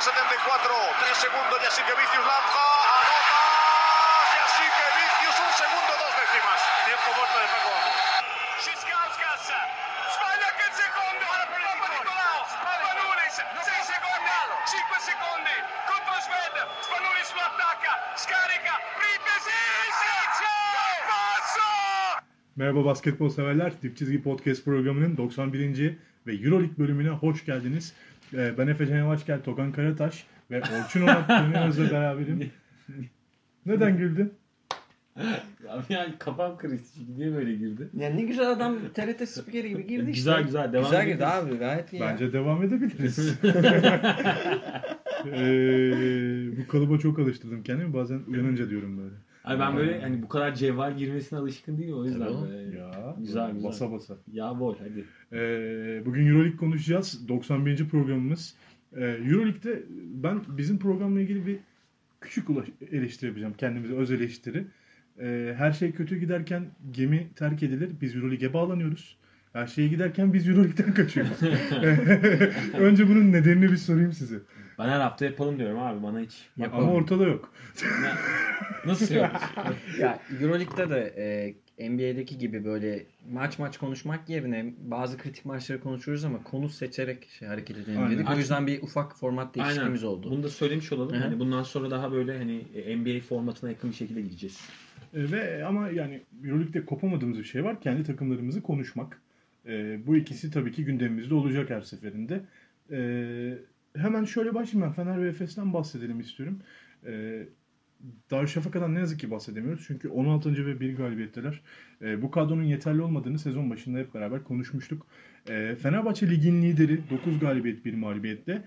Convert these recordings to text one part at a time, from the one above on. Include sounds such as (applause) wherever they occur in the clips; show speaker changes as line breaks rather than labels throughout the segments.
74, 3 segundos y así que Vicius lanza, anota, y así que Vicius un segundo, dos décimas. Tiempo muerto de Paco Vamos.
Schiskauskas sbaglia anche il secondo Papa Nicolau Spanulis 6 secondi 5 secondi contro Sved Spanulis lo attacca scarica. Pripesic passo
Merhaba basketbol severler. Dip Çizgi Podcast programının 91. ve Euroleague bölümüne hoş geldiniz. Ee, Ben Efe Can Yavaşgel, Togan Karataş ve Orçun Onat Dönüyoruz'la beraberim. (laughs) Neden güldün?
Abi yani kafam karıştı çünkü niye böyle girdi?
Ya ne güzel adam TRT spikeri gibi girdi işte.
Güzel, güzel, devam
Güzel girdi abi gayet iyi.
Bence devam edebiliriz. (laughs) Ee, bu kalıba çok alıştırdım kendimi. Bazen uyanınca diyorum böyle.
Ay ben böyle hani bu kadar cevval girmesine alışkın değilim o yüzden
Tabii
böyle.
Ya,
Güzel, güzel.
basa basa.
Ya bol hadi.
Ee, bugün Euroleague konuşacağız. 91. programımız. Ee, Euroleague'de ben bizim programla ilgili bir küçük ulaş- eleştiri yapacağım. Kendimize öz eleştiri. Ee, her şey kötü giderken gemi terk edilir. Biz Euroleague'e bağlanıyoruz. Her şeye giderken biz Euroleague'den kaçıyoruz. (laughs) (laughs) Önce bunun nedenini bir sorayım size.
Ben her hafta yapalım diyorum abi bana hiç.
Ama ortada yok.
Nasıl yok? (laughs)
Ya Euroleague'de de e, NBA'deki gibi böyle maç maç konuşmak yerine bazı kritik maçları konuşuruz ama konu seçerek şey hareket edelim
Aynen.
dedik. O yüzden bir ufak format değişikliğimiz oldu.
Bunu da söylemiş olalım.
Hı hı.
Hani bundan sonra daha böyle hani NBA formatına yakın bir şekilde gideceğiz.
Ee, ve ama yani Euroleague'de kopamadığımız bir şey var. Kendi takımlarımızı konuşmak. Ee, bu ikisi tabii ki gündemimizde olacak her seferinde. Ee, hemen şöyle başlayayım ben Fener ve Efes'ten bahsedelim istiyorum. Ee, Darüşşafaka'dan ne yazık ki bahsedemiyoruz. Çünkü 16. ve 1 galibiyetteler. Ee, bu kadronun yeterli olmadığını sezon başında hep beraber konuşmuştuk. Ee, Fenerbahçe ligin lideri 9 galibiyet 1 mağlubiyette.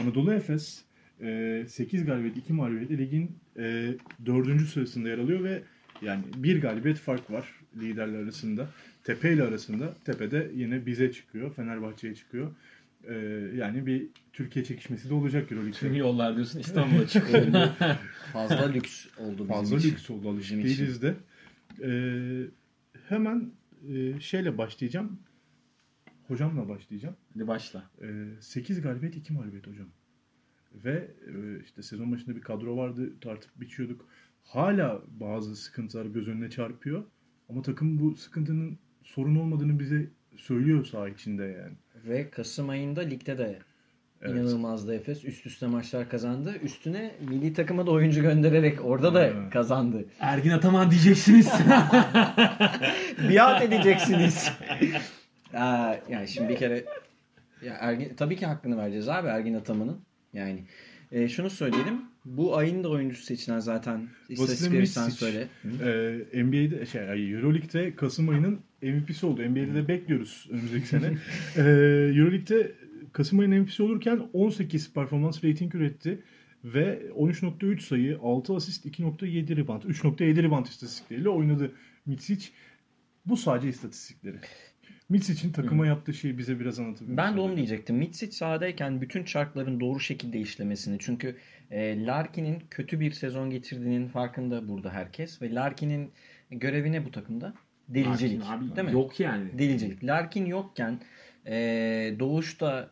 Anadolu Efes e, 8 galibiyet 2 mağlubiyetle ligin e, 4. sırasında yer alıyor ve yani bir galibiyet fark var liderler arasında. Tepe ile arasında. Tepede yine bize çıkıyor. Fenerbahçe'ye çıkıyor. Ee, yani bir Türkiye çekişmesi de olacak
Tüm
Euroleague'de.
yollar diyorsun İstanbul'a (laughs) çıkıyor.
Fazla lüks oldu bizim
Fazla
için.
lüks oldu alışık değiliz de. Ee, hemen e, şeyle başlayacağım. Hocamla başlayacağım.
Hadi başla.
Ee, 8 galibiyet 2 mağlubiyet hocam. Ve e, işte sezon başında bir kadro vardı tartıp biçiyorduk. Hala bazı sıkıntılar göz önüne çarpıyor. Ama takım bu sıkıntının sorun olmadığını bize söylüyor saha içinde yani.
Ve Kasım ayında ligde de
Evet.
inanılmazdı Efes. Üst üste maçlar kazandı. Üstüne milli takıma da oyuncu göndererek orada da
Aynen.
kazandı.
Ergin Ataman diyeceksiniz. (laughs)
biat edeceksiniz. (laughs) Aa, yani şimdi bir kere ya Ergin, tabii ki hakkını vereceğiz abi Ergin Ataman'ın. Yani e, şunu söyleyelim. Bu ayın da oyuncusu seçilen zaten istatistikleri sen
Misic.
söyle. Hı.
Ee, NBA'de şey EuroLeague'de Kasım ayının MVP'si oldu. NBA'de de bekliyoruz önümüzdeki sene. (laughs) ee, EuroLeague'de Kasım ayının MVP'si olurken 18 performans rating üretti ve 13.3 sayı, 6 asist, 2.7 rebound, 3.7 rebound istatistikleriyle oynadı Mitsic. Bu sadece istatistikleri. Mitsic'in takıma yaptığı şeyi bize biraz anlatabilir
Ben de onu diyecektim. Mitsic sahadayken bütün çarkların doğru şekilde işlemesini. Çünkü e, Larkin'in kötü bir sezon geçirdiğinin farkında burada herkes. Ve Larkin'in görevi ne bu takımda? Delicilik.
abi
değil mi?
yok yani.
Delicilik. Larkin yokken e, Doğuş'ta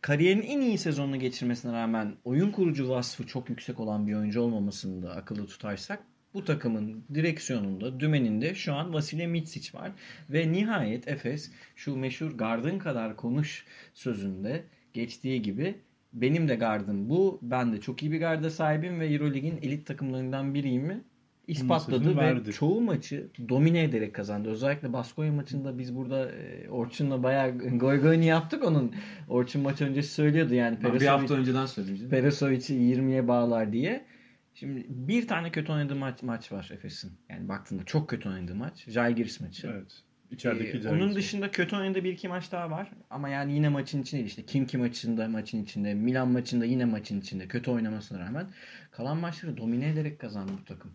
kariyerin en iyi sezonunu geçirmesine rağmen oyun kurucu vasfı çok yüksek olan bir oyuncu olmamasını da akıllı tutarsak bu takımın direksiyonunda, dümeninde şu an Vasile Mitsic var. Ve nihayet Efes şu meşhur gardın kadar konuş sözünde geçtiği gibi benim de gardım bu. Ben de çok iyi bir garda sahibim ve Eurolig'in elit takımlarından biriyim mi? ispatladı ve
verdi.
çoğu maçı domine ederek kazandı. Özellikle Baskonya maçında biz burada e, Orçun'la bayağı goy goyunu yaptık onun. Orçun maç öncesi söylüyordu yani
Ben bir hafta önceden söyledim.
Peresovic'i 20'ye bağlar diye. Şimdi bir tane kötü oynadığı maç, maç var Efes'in. Yani baktığında çok kötü oynadığı maç. Žalgiris maçı.
Evet. İçerideki
Ee, onun dışında kötü oynadığı bir iki maç daha var. Ama yani yine maçın içinde. İşte Kimki maçında maçın içinde. Milan maçında yine maçın içinde. Kötü oynamasına rağmen. Kalan maçları domine ederek kazandı bu takım.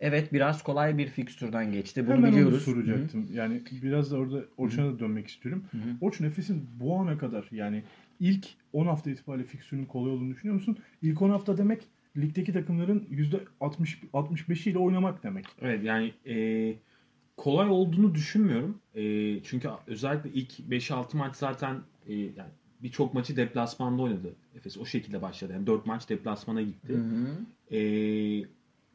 Evet biraz kolay bir fikstürden geçti. Bunu
Hemen
biliyoruz.
onu soracaktım. Yani biraz da orada Orçun'a da dönmek istiyorum.
Hı hı.
Orçun Efes'in bu ana kadar yani ilk 10 hafta itibariyle fiksürün kolay olduğunu düşünüyor musun? İlk 10 hafta demek ligdeki takımların %60 65'i ile oynamak demek.
Evet yani e, kolay olduğunu düşünmüyorum. E, çünkü özellikle ilk 5-6 maç zaten e, yani
birçok maçı deplasmanda oynadı. Efes o şekilde başladı. Yani 4 maç deplasmana gitti.
Hı hı.
Ee,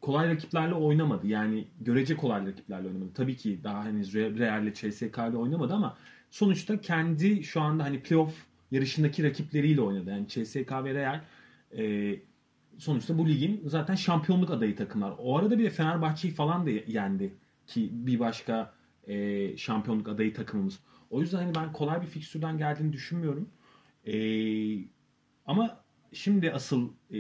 kolay rakiplerle oynamadı. Yani görece kolay rakiplerle oynamadı. Tabii ki daha henüz Re- Real'le CSK ile oynamadı ama sonuçta kendi şu anda hani playoff yarışındaki rakipleriyle oynadı. Yani CSK ve Real e, sonuçta bu ligin zaten şampiyonluk adayı takımlar. O arada bir de Fenerbahçe'yi falan da yendi ki bir başka e, şampiyonluk adayı takımımız. O yüzden hani ben kolay bir fikstürden geldiğini düşünmüyorum. E, ama şimdi asıl e,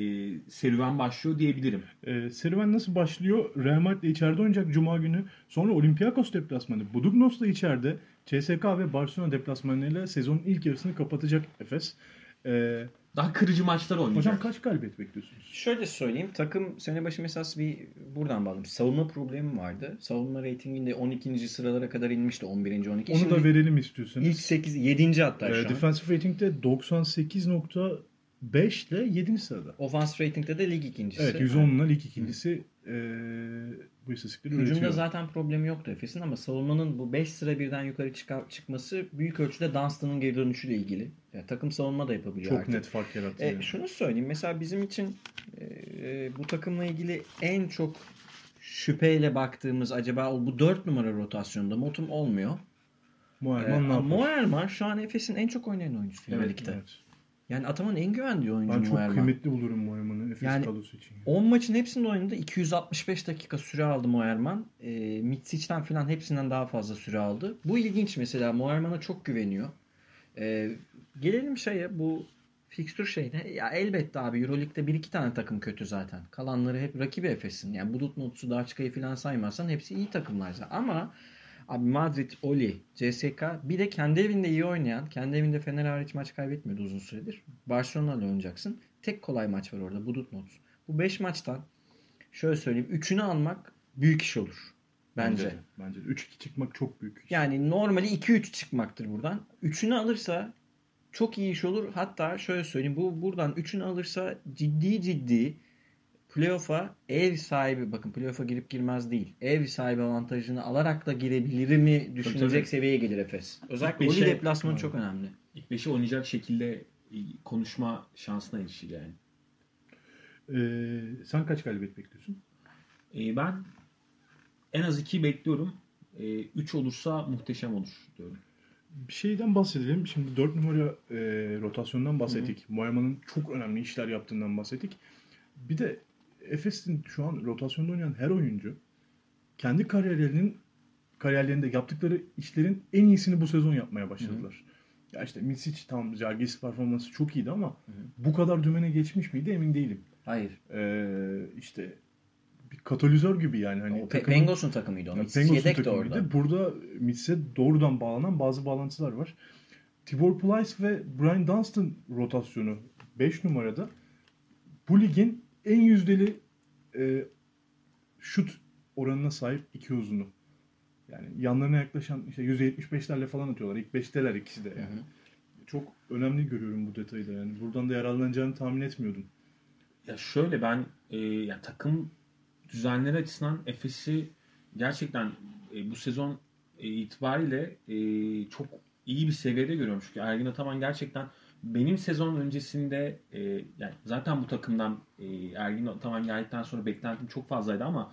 serüven başlıyor diyebilirim.
Ee, serüven nasıl başlıyor? Real Madrid içeride oynayacak Cuma günü. Sonra Olympiakos deplasmanı. Budugnos da içeride. CSK ve Barcelona deplasmanıyla sezonun ilk yarısını kapatacak Efes. Ee,
Daha kırıcı maçlar oynayacak.
hocam kaç galibiyet bekliyorsunuz?
Şöyle söyleyeyim. Takım sene başı esas bir buradan bağladım. Savunma problemi vardı. Savunma reytinginde 12. sıralara kadar inmişti. 11. 12.
Onu
Şimdi
da verelim istiyorsanız.
ilk 8 7. hatta
Ee,
şu an.
defensive rating'de 98.5 ile 7. sırada.
Offense rating'de de lig ikincisi.
Evet 110'la lig ikincisi ee, bu istatistikleri
Hücumda
üretiyor.
zaten problemi yoktu Efes'in ama savunmanın bu 5 sıra birden yukarı çıkar, çıkması büyük ölçüde Dunstan'ın geri dönüşüyle ilgili. Yani takım savunma da yapabiliyor
Çok
artık.
net fark yarattı.
E,
yani.
şunu söyleyeyim. Mesela bizim için e, e, bu takımla ilgili en çok şüpheyle baktığımız acaba o bu 4 numara rotasyonda Motum olmuyor.
Moerman
E,
ne yapar?
Moerman şu an Efes'in en çok oynayan oyuncusu
Evet,
ligde.
Evet.
Yani Ataman'ın en güvendiği oyuncu
Ben çok
Moerman.
kıymetli bulurum Moerman'ı Efes
Yani-
kadrosu için.
10 maçın hepsinde oynadı. 265 dakika süre aldı Moerman. E, Mitsic'den falan hepsinden daha fazla süre aldı. Bu ilginç mesela. Moerman'a çok güveniyor. E, gelelim şeye bu fikstür şeyine. Ya elbette abi Euroleague'de bir iki tane takım kötü zaten. Kalanları hep rakibi Efes'in. Yani Bulut Notsu, Daçka'yı falan saymazsan hepsi iyi takımlar zaten. Ama abi Madrid, Oli, CSK bir de kendi evinde iyi oynayan, kendi evinde Fener hariç maç kaybetmiyordu uzun süredir. Barcelona ile oynayacaksın. Tek kolay maç var orada Bulut Notsu. Bu 5 maçtan şöyle söyleyeyim 3'ünü almak büyük iş olur. Bence.
Bence de 3-2 çıkmak çok büyük. iş.
Yani normali 2-3 çıkmaktır buradan. 3'ünü alırsa çok iyi iş olur. Hatta şöyle söyleyeyim. Bu buradan 3'ünü alırsa ciddi ciddi playoff'a ev sahibi bakın playoff'a girip girmez değil. Ev sahibi avantajını alarak da girebilir mi düşünecek
tabii.
seviyeye gelir Efes. Özellikle
İlk
Oli
beşe-
deplasmanı çok önemli.
İlk 5'i oynayacak şekilde e, konuşma şansına erişir yani.
Ee, sen kaç galibiyet bekliyorsun?
E, ben en az 2 bekliyorum. 3 olursa muhteşem olur diyorum.
Bir şeyden bahsedelim. Şimdi 4 numara e, rotasyondan bahsettik. Moerman'ın çok önemli işler yaptığından bahsettik. Bir de Efes'in şu an rotasyonda oynayan her oyuncu kendi kariyerlerinin kariyerlerinde yaptıkları işlerin en iyisini bu sezon yapmaya başladılar. Ya işte Misic tam Jalgiris performansı çok iyiydi ama bu kadar dümene geçmiş miydi emin değilim.
Hayır.
Ee, işte bir katalizör gibi yani. Hani
o
takımın-
Pengos'un takımıydı o.
Ya
Mitsic
Pengos'un
yedek de
takımıydı.
orada.
Burada Mits'e doğrudan bağlanan bazı bağlantılar var. Tibor Plyce ve Brian Dunstan rotasyonu 5 numarada bu ligin en yüzdeli e, şut oranına sahip iki uzunu. Yani yanlarına yaklaşan işte %75'lerle falan atıyorlar. İlk 5'teler ikisi de yani. Çok önemli görüyorum bu detayı da yani. Buradan da yararlanacağını tahmin etmiyordum.
Ya şöyle ben e, ya takım düzenleri açısından Efes'i gerçekten e, bu sezon e, itibariyle e, çok iyi bir seviyede görüyorum. Çünkü Ergin Ataman gerçekten benim sezon öncesinde e, yani zaten bu takımdan e, Ergin Ataman geldikten sonra beklentim çok fazlaydı ama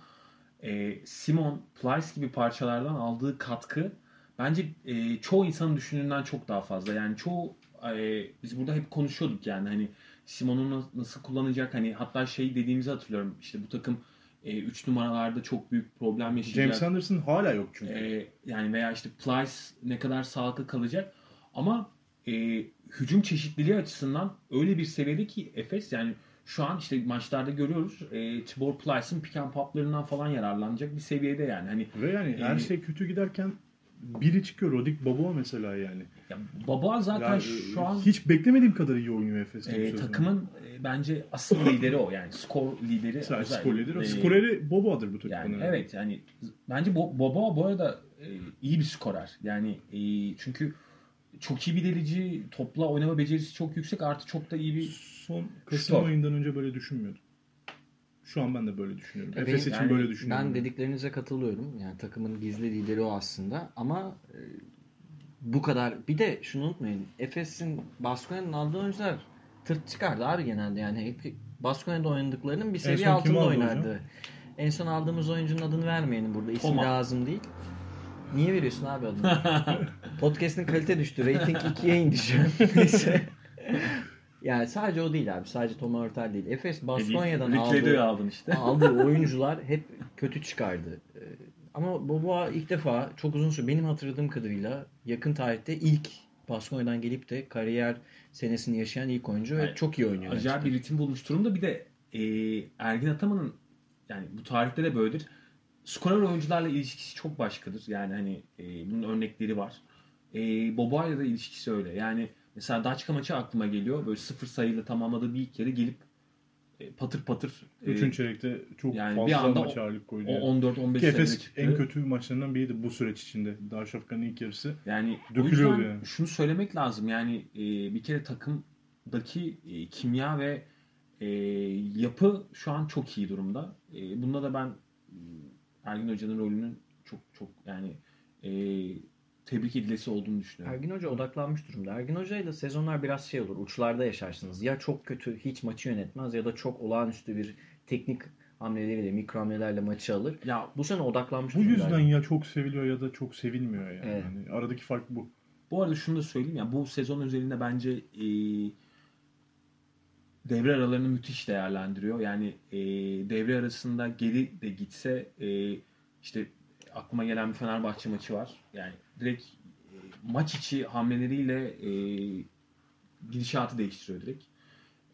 e, Simon, Plyce gibi parçalardan aldığı katkı bence e, çoğu insanın düşündüğünden çok daha fazla. Yani çoğu e, biz burada hep konuşuyorduk yani hani Simon'u nas- nasıl kullanacak hani hatta şey dediğimizi hatırlıyorum işte bu takım 3 numaralarda çok büyük problem yaşayacak.
James Anderson hala yok çünkü.
Ee, yani veya işte Plyce ne kadar sağlıklı kalacak ama e, hücum çeşitliliği açısından öyle bir seviyede ki Efes yani şu an işte maçlarda görüyoruz e, Tibor Plyce'ın pick and pop'larından falan yararlanacak bir seviyede yani. Hani
Ve yani her
Ee,
şey kötü giderken biri çıkıyor. Rodik Boboa mesela yani.
ya Baba zaten
Ya,
şu an
hiç beklemediğim kadar iyi oynuyor Efes'te.
e, takımın e, bence asıl lideri o yani skor lideri. Özel-
skor lideri.
e,
Skoreri Boboa'dır bu takımın.
Yani evet yani bence Boba bu arada e, iyi bir skorer. Yani e, çünkü çok iyi bir delici, topla oynama becerisi çok yüksek artı çok da iyi bir
Son Kasım ayından önce böyle düşünmüyordum. Şu an ben de böyle düşünüyorum.
Ya
Efes
benim-
için
yani
böyle düşünüyorum.
Ben dediklerinize katılıyorum. Yani takımın gizli lideri o aslında. Ama e, bu kadar. Bir de şunu unutmayın. Efes'in Baskonya'nın aldığı oyuncular tırt çıkardı abi genelde. Yani hep Baskonya'da oynadıklarının bir seviye altında oynardı.
hocam?
En son aldığımız oyuncunun adını vermeyelim burada. İsmi
Toma.
lazım değil. Niye veriyorsun abi adını? (laughs) Podcast'in kalite düştü. Rating 2'ye indi şu an. (laughs) Neyse. Yani sadece o değil abi. Sadece Tom Hurtel değil. Efes Baskonya'dan
Rick Ledo'yu
aldığı,
aldın işte.
aldığı (laughs) oyuncular hep kötü çıkardı. Ee, Ama Boboa ilk defa çok uzun süre benim hatırladığım kadarıyla yakın tarihte ilk Baskonya'dan gelip de kariyer senesini yaşayan ilk oyuncu ve
Yani
çok iyi oynuyor.
Acayip bir ritim bulmuş durumda. Bir de e, Ergin Ataman'ın yani bu tarihte de böyledir. Skorer oyuncularla ilişkisi çok başkadır. Yani hani e, bunun örnekleri var. E, Boboa'yla da ilişkisi öyle. Yani mesela Daçka maçı aklıma geliyor. Böyle sıfır sayıyla tamamladığı bir ilk yere gelip e, patır patır e,
Üçüncü çeyrekte çok
yani
fazla
bir anda
maç ağırlık koydu.
o
yani.
14-15
Ki
sayıda
Efes
çıktı.
en kötü maçlarından biriydi bu süreç içinde. Darüşşafaka'nın ilk yarısı.
Yani o
Dökülüyordu
yüzden
yani.
şunu söylemek lazım. Yani e, bir kere takımdaki e, kimya ve e, yapı şu an çok iyi durumda. E, bunda da ben Ergin Hoca'nın rolünün çok çok yani e, tebrik edilesi olduğunu düşünüyorum.
Ergin Hoca odaklanmış durumda. Ergin Hoca ile sezonlar biraz şey olur. Uçlarda yaşarsınız. Ya çok kötü hiç maçı yönetmez ya da çok olağanüstü bir teknik hamleleriyle, mikro hamlelerle maçı alır.
Ya
Bu sene odaklanmış
Bu
durumda
yüzden
Ergin.
ya çok seviliyor ya da çok sevilmiyor yani.
Evet.
Yani aradaki fark bu.
bu arada şunu da söyleyeyim ya bu sezon özelinde bence e, devre aralarını müthiş değerlendiriyor. Yani e, devre arasında geri de gitse e, işte aklıma gelen bir Fenerbahçe maçı var. Yani direkt e, maç içi hamleleriyle e, gidişatı değiştiriyor direkt.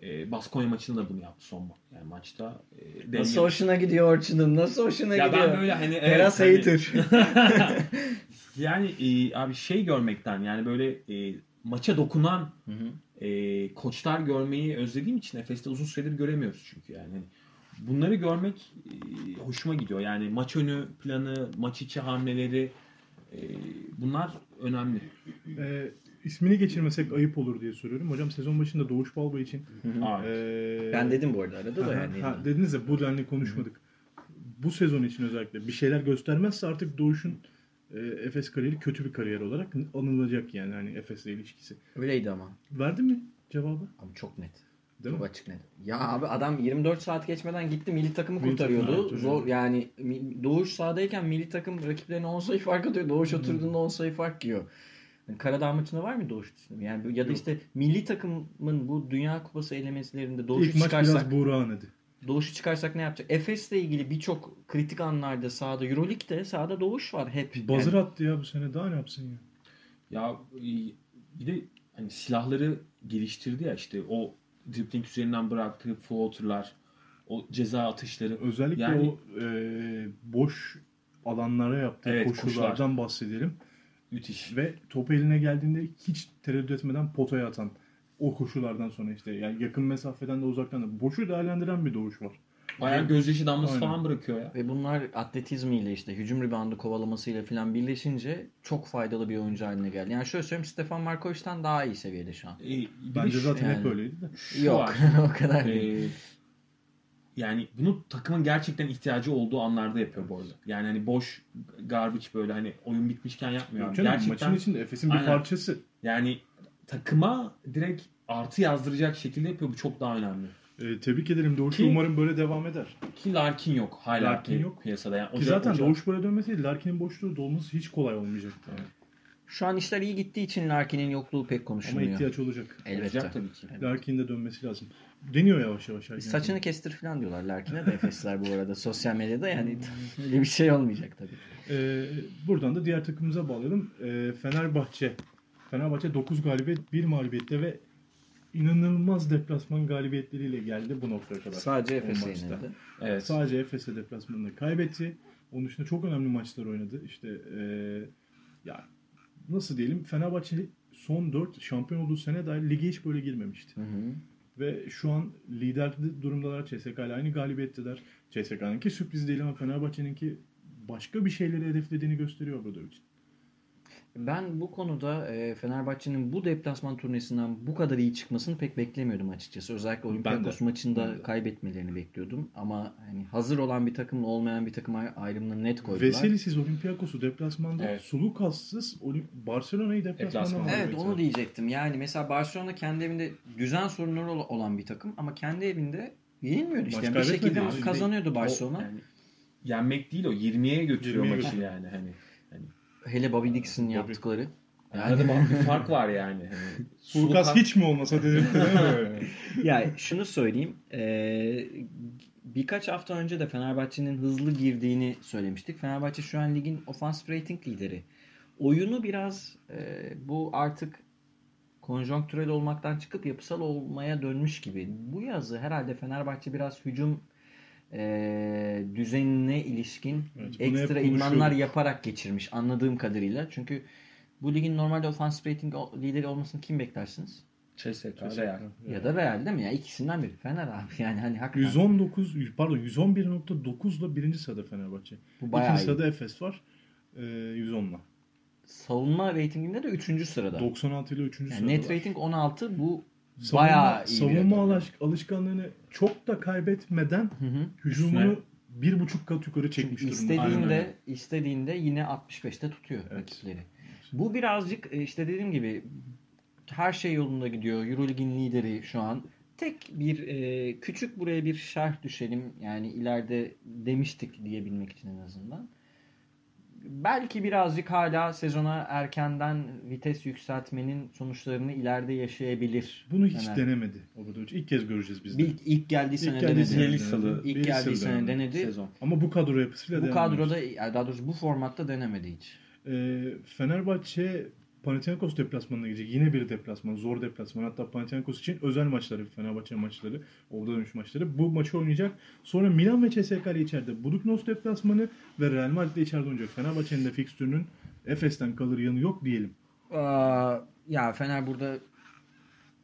E, Baskonya maçında da bunu yaptı son ma- yani maçta. E, denge-
Nasıl hoşuna gidiyor Orçun'um? Nasıl hoşuna
ya
gidiyor?
ben böyle hani
Teras
hani-
hater. (laughs)
yani e, abi şey görmekten yani böyle e, maça dokunan
Hı hı.
E, koçlar görmeyi özlediğim için Efes'te uzun süredir göremiyoruz çünkü yani. Hani Bunları görmek e, hoşuma gidiyor. Yani maç önü planı, maç içi hamleleri e, bunlar önemli.
Ee, ismini geçirmesek ayıp olur diye soruyorum. Hocam sezon başında Doğuş Balbay için
Abi.
ee,
Ben dedim bu arada arada da yani.
ha, dediniz ya bu denli konuşmadık. Bu sezon için özellikle bir şeyler göstermezse artık Doğuş'un e, Efes kariyeri kötü bir kariyer olarak anılacak yani hani Efes'le ilişkisi.
Öyleydi ama.
Verdi mi cevabı?
Abi çok net.
Değil
çok
mi?
açık net. Ya abi adam 24 saat geçmeden gitti milli takımı
Milli
kurtarıyordu.
takım, evet,
Zor yani Doğuş sahadayken milli takım rakiplerine 10 sayı fark atıyor. Doğuş oturduğunda 10 sayı fark yiyor. Yani Karadağ maçında var mı Doğuş dışında? Yani ya da
Yok.
işte milli takımın bu Dünya Kupası elemesilerinde Doğuş'u
İlk maç
çıkarsak
biraz Buğra'nın hadi.
Doğuş'u çıkarsak ne yapacak? Efes'le ilgili birçok kritik anlarda sahada Euroleague'de sahada Doğuş var hep.
Buzzer
Yani
attı ya bu sene daha ne yapsın ya?
Ya e, bir de hani silahları geliştirdi ya işte o dribbling üzerinden bıraktığı floaterlar, o ceza atışları.
Özellikle
Yani-
o e, boş alanlara yaptığı
Evet,
koşulardan bahsedelim.
Müthiş.
Ve top eline geldiğinde hiç tereddüt etmeden potaya atan o koşulardan sonra işte yani yakın mesafeden de uzaktan da boşu değerlendiren bir doğuş var.
Bayağı gözyaşı damlası
Aynen.
falan bırakıyor ya.
Ve bunlar atletizmiyle işte hücum ribandı kovalamasıyla falan birleşince çok faydalı bir oyuncu haline geldi. Yani şöyle söyleyeyim Stefan Markovic'ten daha iyi seviyede şu an.
E,
Bence zaten hep
yani.
öyleydi de.
şu
Yok (laughs) o kadar değil.
Ee, yani bunu takımın gerçekten ihtiyacı olduğu anlarda yapıyor bu arada. Yani hani boş garbage böyle hani oyun bitmişken yapmıyor.
Yok canım,
gerçekten
maçın içinde Efes'in bir
Aynen.
parçası.
yani takıma direkt artı yazdıracak şekilde yapıyor. Bu çok daha önemli.
Ee, tebrik ederim Doğuş.
Ki-
Umarım böyle devam eder.
Ki Larkin yok hala
Larkin yok.
piyasada. Yani
Ki zaten Doğuş böyle dönmeseydi Larkin'in boşluğu dolması hiç kolay olmayacaktı. Yani.
Şu an işler iyi gittiği için Larkin'in yokluğu pek
Ama
konuşulmuyor.
ihtiyaç olacak.
Elbette.
olacak tabii ki.
Larkin'in de dönmesi lazım. Deniyor yavaş yavaş. Ergen
Saçını kestir falan diyorlar Larkin'e de Efesler bu arada sosyal medyada yani (laughs) öyle bir şey olmayacak tabii.
Ee, buradan da diğer takımımıza bağlayalım. Ee, Fenerbahçe. Fenerbahçe 9 galibiyet, 1 mağlubiyette ve inanılmaz deplasman galibiyetleriyle geldi bu noktaya kadar.
Sadece Efes'e yenildi.
Evet.
Sadece Efes'e deplasmanında kaybetti. Onun dışında çok önemli maçlar oynadı. İşte ee, ya nasıl diyelim Fenerbahçe son 4 şampiyon olduğu sene dair lige hiç böyle girmemişti.
Hı hı.
Ve şu an lider durumdalar. CSK ile aynı galibiyetteler. CSK'nınki sürpriz değil ama Fenerbahçe'ninki başka bir şeyleri hedeflediğini gösteriyor burada için.
Ben bu konuda e, Fenerbahçe'nin bu deplasman turnesinden bu kadar iyi çıkmasını pek beklemiyordum açıkçası. Özellikle Olympiakos maçında kaybetmelerini bekliyordum. Ama hani hazır olan bir takımla olmayan bir takım ay- ayrımını net koydular.
Veselisiz Olympiakos'u deplasmanda,
Evet.
Sulukassız Barcelona'yı deplasmanda
Evet onu diyecektim. Yani mesela Barcelona kendi evinde düzen sorunları ol- olan bir takım ama kendi evinde yenilmiyordu işte. Yani bir şekilde kazanıyordu Barcelona.
O, yani yenmek değil o 20'ye götürüyor
20'ye
maçı yani hani. Hani
Hele Bobby Dixon yaptıkları.
bak bir fark var yani. Hani, (laughs)
Sulukas
Sulukas-
hiç mi olmasa dedirtti değil mi? (laughs)
ya şunu söyleyeyim. Ee, birkaç hafta önce de Fenerbahçe'nin hızlı girdiğini söylemiştik. Fenerbahçe şu an ligin ofansif rating lideri. Oyunu biraz e, bu artık konjonktürel olmaktan çıkıp yapısal olmaya dönmüş gibi. Bu yazı herhalde Fenerbahçe biraz hücum e, düzenine ilişkin
Evet,
ekstra
konuşuyorduk.
yaparak geçirmiş anladığım kadarıyla. Çünkü bu ligin normalde ofansif rating lideri olmasını kim beklersiniz?
CSK, Real.
Ya da Real değil mi? Ya ikisinden biri. Fener abi. (laughs) Yani hani hakikaten
119 pardon 111.9 ile birinci sırada Fenerbahçe.
bu bayağı
İkinci
iyi.
sırada Efes var. E, 110'la.
Savunma ratinginde de 3. sırada.
96 ile 3.
Yani
sırada.
net
var.
rating 16 bu
Savunma,
bayağı iyi
savunma alış- alışkanlığını çok da kaybetmeden
Hı hı.
hücumunu bir buçuk kat yukarı çekmiş
Çünkü
durumda.
İstediğinde yine 65'te tutuyor
Evet.
rakipleri. Bu birazcık e, işte dediğim gibi her şey yolunda gidiyor. Eurolig'in lideri şu an. Tek bir e, küçük buraya bir şerh düşelim. Yani ileride demiştik diyebilmek için en azından. Belki birazcık hala sezona erkenden vites yükseltmenin sonuçlarını ileride yaşayabilir.
Bunu hiç
Fener.
denemedi Obradovic. İlk kez göreceğiz biz de.
İlk, ilk geldiği sene
geldiği
denedi.
sene
Bielitsa'lı-
denedi.
İlk geldiği sene
denedi.
denedi.
Sezon.
Ama bu kadro yapısıyla
Bu kadroda daha doğrusu bu formatta denemedi hiç.
Ee, Fenerbahçe Panathinaikos deplasmanına gidecek. Yine bir deplasman. Zor deplasman. Hatta Panathinaikos için özel maçları. Fenerbahçe maçları. Orada dönüş maçları. Bu maçı oynayacak. Sonra Milan ve CSKA ile içeride. Buduknos deplasmanı ve Real Madrid de içeride oynayacak. Fenerbahçe'nin de fikstürünün Efes'ten kalır yanı yok diyelim.
Aa, ya Fener burada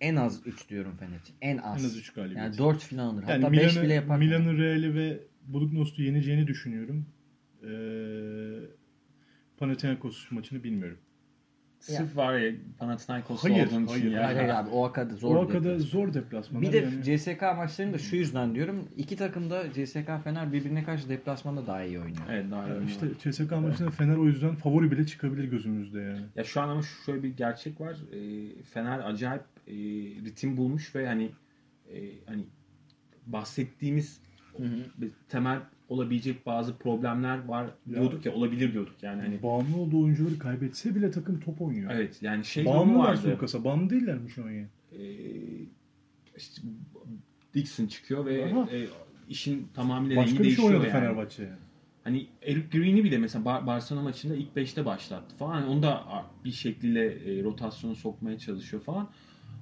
en az 3 diyorum Fener için. En az.
En az 3 galibiyet.
Yani 4 falan alır.
Yani
Hatta 5
Milan'ı,
bile yapar.
Milan'ı, Real'i ve Buduknos'u yeneceğini düşünüyorum. Ee, Panathinaikos maçını bilmiyorum.
Sırf var ya Panathinaikos'ta
Hayır,
olduğun için
hayır,
ya.
Hayır hayır abi o kadar zor.
o
deplasman.
zor deplasmanlar.
Bir de
yani.
CSK maçlarını da şu yüzden diyorum. İki takım da CSK Fener birbirine karşı deplasmanda daha iyi oynuyor.
Evet daha iyi oynuyor.
işte CSK maçında Fener o yüzden favori bile çıkabilir gözümüzde yani.
Ya şu an ama şöyle bir gerçek var. E, Fener acayip e, ritim bulmuş ve hani e, hani bahsettiğimiz
Hı hı.
temel olabilecek bazı problemler var diyorduk ya olabilir diyorduk yani hani
Bağımlı olduğu oyuncuları kaybetse bile takım top oynuyor.
evet yani şey
Bağımlılar
vardı.
Sulukas'a. Bağımlı değiller mi şu an ya?
E, işte Dixon çıkıyor ve
Aha.
e, işin tamamıyla
Başka
rengi
bir şey
değişiyor
oynadı
yani.
Fenerbahçe yani.
Hani Eric Green'i bile mesela Bar- Barcelona maçında ilk 5'te başlattı falan. Hani onu da bir şekilde e, rotasyona sokmaya çalışıyor falan.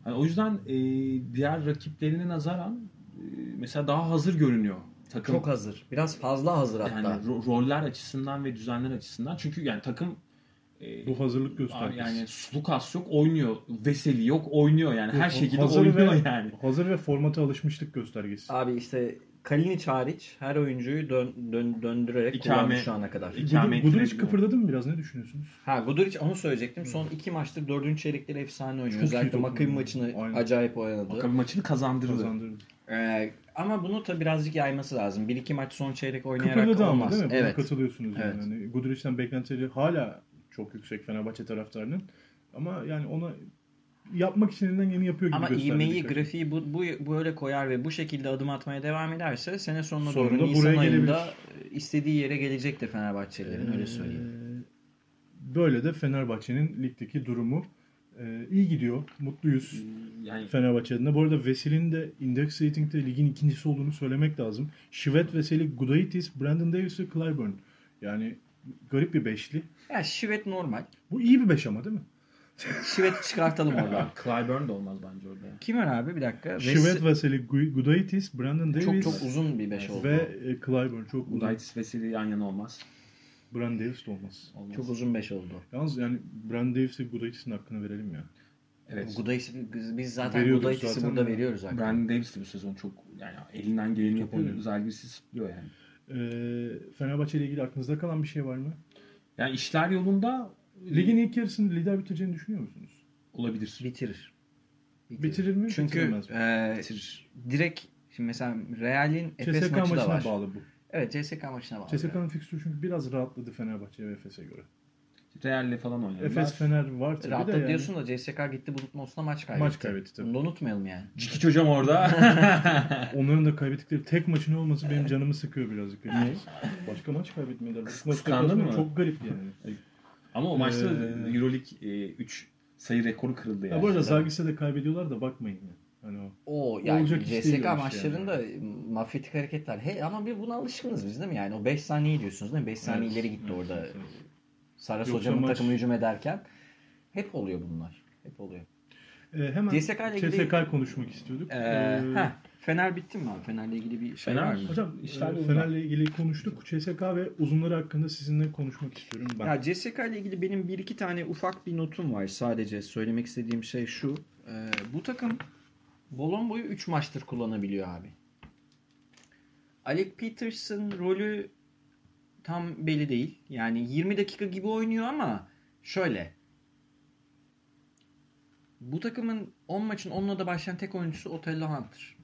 Hani o yüzden e, diğer rakiplerine nazaran e, mesela daha hazır görünüyor takım.
Çok hazır. Biraz fazla hazır hatta.
yani ro- roller açısından ve düzenler açısından. Çünkü yani takım e,
Bu hazırlık göstergesi.
yani Lukas yok oynuyor. Veseli yok oynuyor yani. Her şekilde
hazır
oynuyor
ve,
yani.
Hazır ve formata alışmışlık göstergesi.
Abi işte Kalinic hariç her oyuncuyu dön, dön, döndürerek
İkame-
kullanmış şu ana kadar.
İk- ikame
Gudu- Guduric kıpırdadı mı biraz ne düşünüyorsunuz?
Ha Guduric onu söyleyecektim. Son iki maçtır dördüncü çeyrekleri efsane oynuyor.
Çok
Özellikle
oynuyor.
maçını
Aynen.
acayip oynadı.
Maccabi maçını kazandırdı.
Kazandırdı.
Ee, ama bunu tabi birazcık yayması lazım. Bir iki maç son çeyrek oynayarak
Kıpırdadı ama
olmaz.
değil mi? Buna
Evet.
katılıyorsunuz
Evet.
yani. Hani Guduric'den beklentileri hala çok yüksek Fenerbahçe taraftarının. Ama yani ona yapmak için elinden geleni yapıyor gibi
Ama
gösterdi
ivmeyi,
birkaç-
grafiği bu, bu böyle koyar ve bu şekilde adım atmaya devam ederse sene sonuna
Sonunda
doğru Nisan
buraya
ayında istediği yere gelecektir Fenerbahçelilerin öyle söyleyeyim.
Ee, Böyle de Fenerbahçe'nin ligdeki durumu Ee, iyi gidiyor. Mutluyuz.
Yani
Fenerbahçe adına. Bu arada Veseli'nin de index rating'de ligin ikincisi olduğunu söylemek lazım. Şivet, Veseli, Gudaitis, Brandon Davis ve Clyburn. Yani garip bir beşli.
Ya Şivet normal.
Bu iyi bir beş ama değil mi? (laughs)
Şivet'i çıkartalım oradan.
Clyburn de olmaz bence orada.
Kim var abi bir dakika? Ves-
Şivet, Veseli, Gu- Gudaitis, Brandon Davis
çok çok uzun bir beş oldu.
ve Clyburn. Çok uzun.
Udaitis Veseli yan yana olmaz.
Brandon Davis de olmaz.
olmaz.
Çok uzun beş oldu.
Yalnız yani Brandon Davis ve Gudaitis'in hakkını verelim ya.
Evet.
Gudaitis'i biz zaten Gudaitis'i burada veriyoruz zaten.
Brandon Davis de bu sezon çok yani elinden geleni yapıyor. Zalgiris'i sıplıyor yani.
Ee, Fenerbahçe ile ilgili aklınızda kalan bir şey var mı?
Yani işler yolunda
Ligin ilk yarısını lider bitireceğini düşünüyor musunuz?
olabilir.
Bitirir.
Bitirir mi?
Çünkü
mi?
e, direkt şimdi mesela Real'in Efes maçı da
maçına
var.
bağlı bu.
Evet CSK maçına bağlı.
CSK'nın fikstürü çünkü biraz rahatladı Fenerbahçe ve Efes'e göre.
Real'le falan oynadılar.
Efes Fener var tabii
Rahatladı
de yani.
diyorsun da CSK gitti Bulut Mos'la maç kaybetti.
Maç kaybetti tabii.
Bunu da unutmayalım yani.
Cikiç hocam orada. (laughs)
Onların da kaybettikleri tek maçın olması benim canımı sıkıyor birazcık. Başka maç kaybetmediler.
Kıskandın mı?
Çok garip yani.
Ama o maçta
Ee,
Euroleague 3 sayı rekoru kırıldı yani.
Ya bu arada Zagis'e de kaybediyorlar da bakmayın ya. Hani o.
O yani
Olacak
CSK maçlarında mafyatik hareketler. He, ama bir buna alışkınız biz değil mi? Yani o 5 saniye diyorsunuz değil mi? 5 saniye
Evet.
ileri gitti orada. Saras
Yoksa
hocamın
maç-
takımı hücum ederken. Hep oluyor bunlar. Hep oluyor.
Ee, hemen
CSK ile ilgili-
CSK konuşmak istiyorduk.
Ee,
Ee,
heh, Fener bitti mi abi? Fener'le ilgili bir şey
Fener-
var mı?
Hocam
İşler
e,
yolunda.
Fener'le ilgili konuştuk. CSK ve uzunları hakkında sizinle konuşmak istiyorum ben.
Ya CSK ile ilgili benim bir iki tane ufak bir notum var sadece. Söylemek istediğim şey şu. Ee, bu takım Bolombo'yu 3 maçtır kullanabiliyor abi. Alec Peterson rolü tam belli değil. Yani 20 dakika gibi oynuyor ama şöyle. Bu takımın 10 maçın 10'la da başlayan tek oyuncusu Otello Hunter.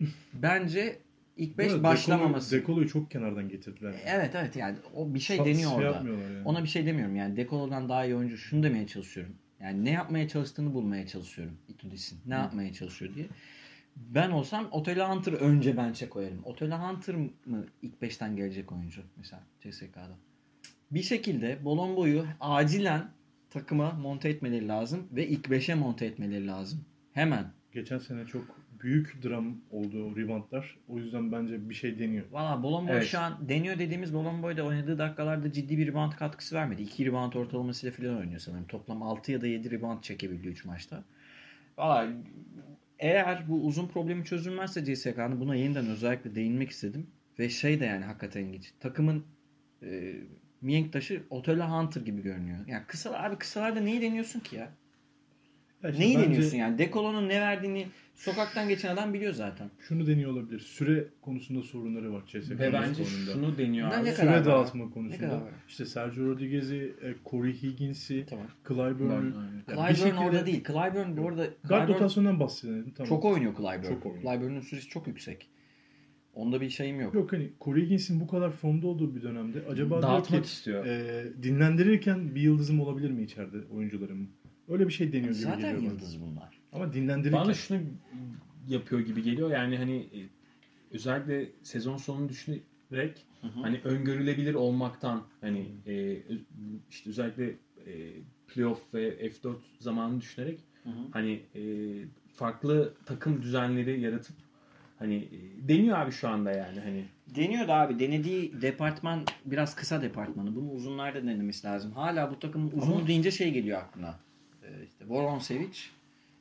(laughs) Bence ilk
Bu
5
arada
başlamaması.
Dekolo- Dekolo'yu çok kenardan getirdiler.
Evet evet yani o bir şey
Sa-
deniyor
şey
orada.
yani.
Ona bir şey demiyorum yani Dekolo'dan daha iyi oyuncu şunu demeye çalışıyorum. Yani ne yapmaya çalıştığını bulmaya çalışıyorum Itudis'in. Ne yapmaya çalışıyor diye. Ben olsam Otello Hunter önce bench'e koyarım. Otello Hunter mı ilk 5'ten gelecek oyuncu mesela CSK'da? Bir şekilde Bolombo'yu acilen takıma monte etmeleri lazım ve ilk 5'e monte etmeleri lazım. Hemen.
Geçen sene çok büyük dram oldu reboundlar. O yüzden bence bir şey deniyor.
Valla Bolomboy
Evet.
şu an deniyor dediğimiz Bolomboy da oynadığı dakikalarda ciddi bir rebound katkısı vermedi. 2 rebound ortalamasıyla falan oynuyor sanırım. Toplam 6 ya da 7 rebound çekebildi 3 maçta. Valla eğer bu uzun problemi çözülmezse CSK'nın buna yeniden özellikle değinmek istedim. Ve şey de yani hakikaten ilginç. Takımın e, mihenk taşı Otello Hunter gibi görünüyor. Yani kısa abi kısalarda neyi deniyorsun ki ya?
Ya işte
Neyi
bence
deniyorsun yani? Dekolo'nun ne verdiğini sokaktan geçen adam biliyor zaten.
Şunu deniyor olabilir. Süre konusunda sorunları var CSK'nın
Ve bence
sonunda.
şunu deniyor abi.
Süre
var?
dağıtma konusunda. İşte Sergio Rodriguez'i, e, Corey Higgins'i,
Tamam.
Clyburn'u.
Aynen.
Ya bir
Clyburn
şekilde-
orada değil. Clyburn bu arada
Guard
Clyburn
rotasyonundan bahsedelim. Tamam.
çok oynuyor Clyburn.
Çok oynuyor.
Clyburn'un süresi çok yüksek. Onda bir şeyim yok.
Yok hani Corey Higgins'in bu kadar formda olduğu bir dönemde acaba diyor
Dağıtmak
ki
istiyor.
e, dinlendirirken bir yıldızım olabilir mi içeride oyuncularım? Öyle bir şey deniyor gibi
Zaten
geliyor bana.
yıldız bunlar.
Ama dinlendirirken
Bana şunu yapıyor gibi geliyor. Yani hani e, özellikle sezon sonunu düşünerek hani öngörülebilir olmaktan hani e, işte özellikle e, playoff ve F4 zamanını düşünerek
Hı hı.
hani e, farklı takım düzenleri yaratıp hani e, deniyor abi şu anda yani hani
Deniyordu abi. Denediği departman biraz kısa departmanı. Bunu uzunlarda denemesi lazım. Hala bu takımın uzun
Ama-
deyince şey geliyor aklına. Ee, işte Voronsevic,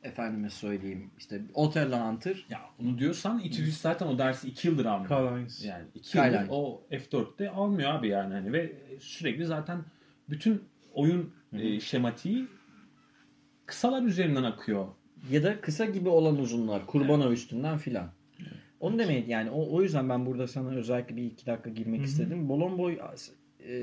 efendime söyleyeyim işte Otello Hunter.
ya onu diyorsan İtudis zaten o dersi 2 yıldır almıyor.
Heinz.
Yani 2
Kyle
yıldır o F4'te almıyor abi yani hani ve sürekli zaten bütün oyun e, şematiği kısalar üzerinden akıyor.
Ya da kısa gibi olan uzunlar. Kurbana üstünden filan. Onu demeyin yani o, o yüzden ben burada sana özellikle bir iki dakika girmek istedim. Bolomboy e,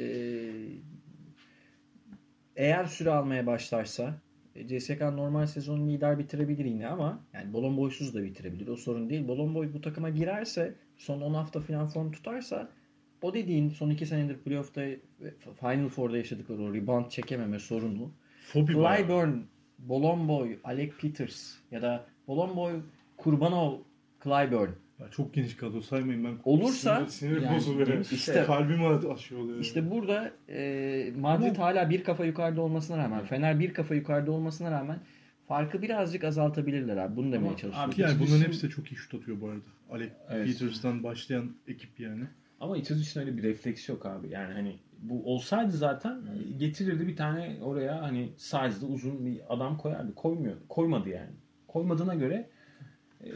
eğer süre almaya başlarsa e, CSK normal sezonu lider bitirebilir yine ama yani Bolomboy'suz da bitirebilir. O sorun değil. Bolomboy bu takıma girerse son 10 hafta falan form tutarsa o dediğin son 2 senedir playoff'ta ve Final Four'da yaşadıkları o rebound çekememe sorunu
Fobi.
Clyburn, Bolomboy, Alec Peters ya da Bolomboy, Kurbanov, Clyburn.
Ya çok geniş kadro saymayın ben.
Olursa-
sinir, sinir
Yani
bozuluyor.
işte-
kalbimi aşıyor oluyor.
İşte burada e, Madrid hala bir kafa yukarıda olmasına rağmen, Fener bir kafa yukarıda olmasına rağmen farkı birazcık azaltabilirler abi. Bunu demeye çalışıyorum.
abi-
yani bunların hepsi de çok iyi şut atıyor bu arada. Alec
Evet.
Peters'tan başlayan ekip yani.
Ama İtudis'in öyle bir refleks yok abi. Yani hani bu olsaydı zaten getirirdi bir tane oraya hani size'lı uzun bir adam koyardı. Koymuyor. Koymadı yani. Koymadığına göre e,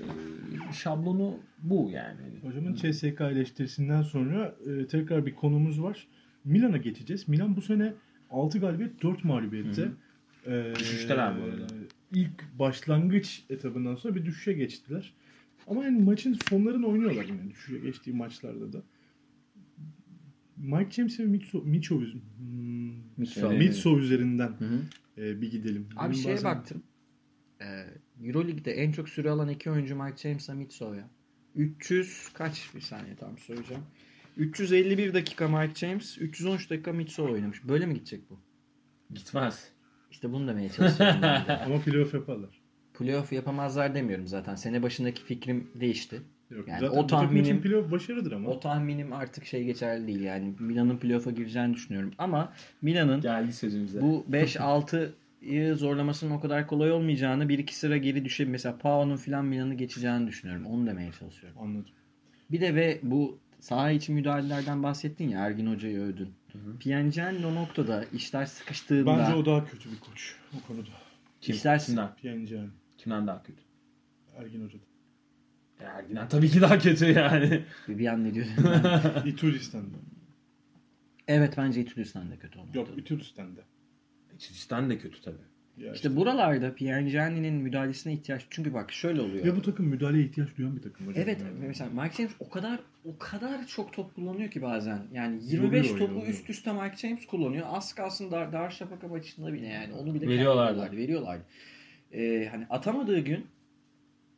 şablonu bu yani.
Hocamın CSK eleştirisinden sonra e, tekrar bir konumuz var. Milan'a geçeceğiz. Milan bu sene 6 galibiyet 4 mağlubiyette. E,
Düşüşteler bu arada.
İlk başlangıç etabından sonra bir düşüşe geçtiler. Ama yani maçın sonlarını oynuyorlar yine düşüşe geçtiği maçlarda da. Mike James ve Mitso,
Mitso.
Evet.
Mitso üzerinden
Hı hı.
e, bir gidelim.
Abi
Bugün
şeye
bazen-
baktım. Ee, Euroleague'de en çok süre alan iki oyuncu Mike James'la Mitso ya. 300 kaç bir saniye tam söyleyeceğim. 351 dakika Mike James, 313 dakika Mitso oynamış. Böyle mi gidecek bu?
Gitmez.
İşte bunu demeye çalışıyorum. (laughs)
Ama playoff yaparlar.
Playoff yapamazlar demiyorum zaten. Sene başındaki fikrim değişti.
Yok,
Yani
zaten
o tahminim-
playoff başarıdır ama.
O tahminim artık şey geçerli değil yani. Milan'ın playoff'a gireceğini düşünüyorum. Ama Milan'ın
Geldi sözümüze.
bu 5-6'yı zorlamasının o kadar kolay olmayacağını bir iki sıra geri düşüp mesela Pao'nun filan Milan'ı geçeceğini düşünüyorum. Onu demeye çalışıyorum.
Anladım.
Bir de ve bu saha içi müdahalelerden bahsettin ya Ergin Hoca'yı övdün. Piyancı'nın o noktada işler sıkıştığında
Bence o daha kötü bir koç o konuda.
Kim?
İşler-
Kimden?
Piyancı
Kimden daha kötü?
Ergin Hoca'da.
Erginen tabii ki daha kötü yani.
bir, bir an ne diyor? (laughs)
İturistan'da.
evet bence Etüdüs'ten de kötü oldu.
Yok İturistan'da.
Çizgisten de kötü tabii.
Ya
İşte buralarda Piyancı'nın müdahalesine ihtiyaç. Çünkü bak şöyle oluyor.
Ve bu takım müdahaleye ihtiyaç duyan bir takım hocam.
Evet
Yani.
mesela Mike James o kadar o kadar çok top kullanıyor ki bazen. Yani 25
Yoruyor,
topu
yoruyor.
üst üste Mike James kullanıyor. Az kalsın dar, dar şapaka maçında bile yani. Onu bile
Veriyorlardı.
Veriyorlardı. Ee, hani atamadığı gün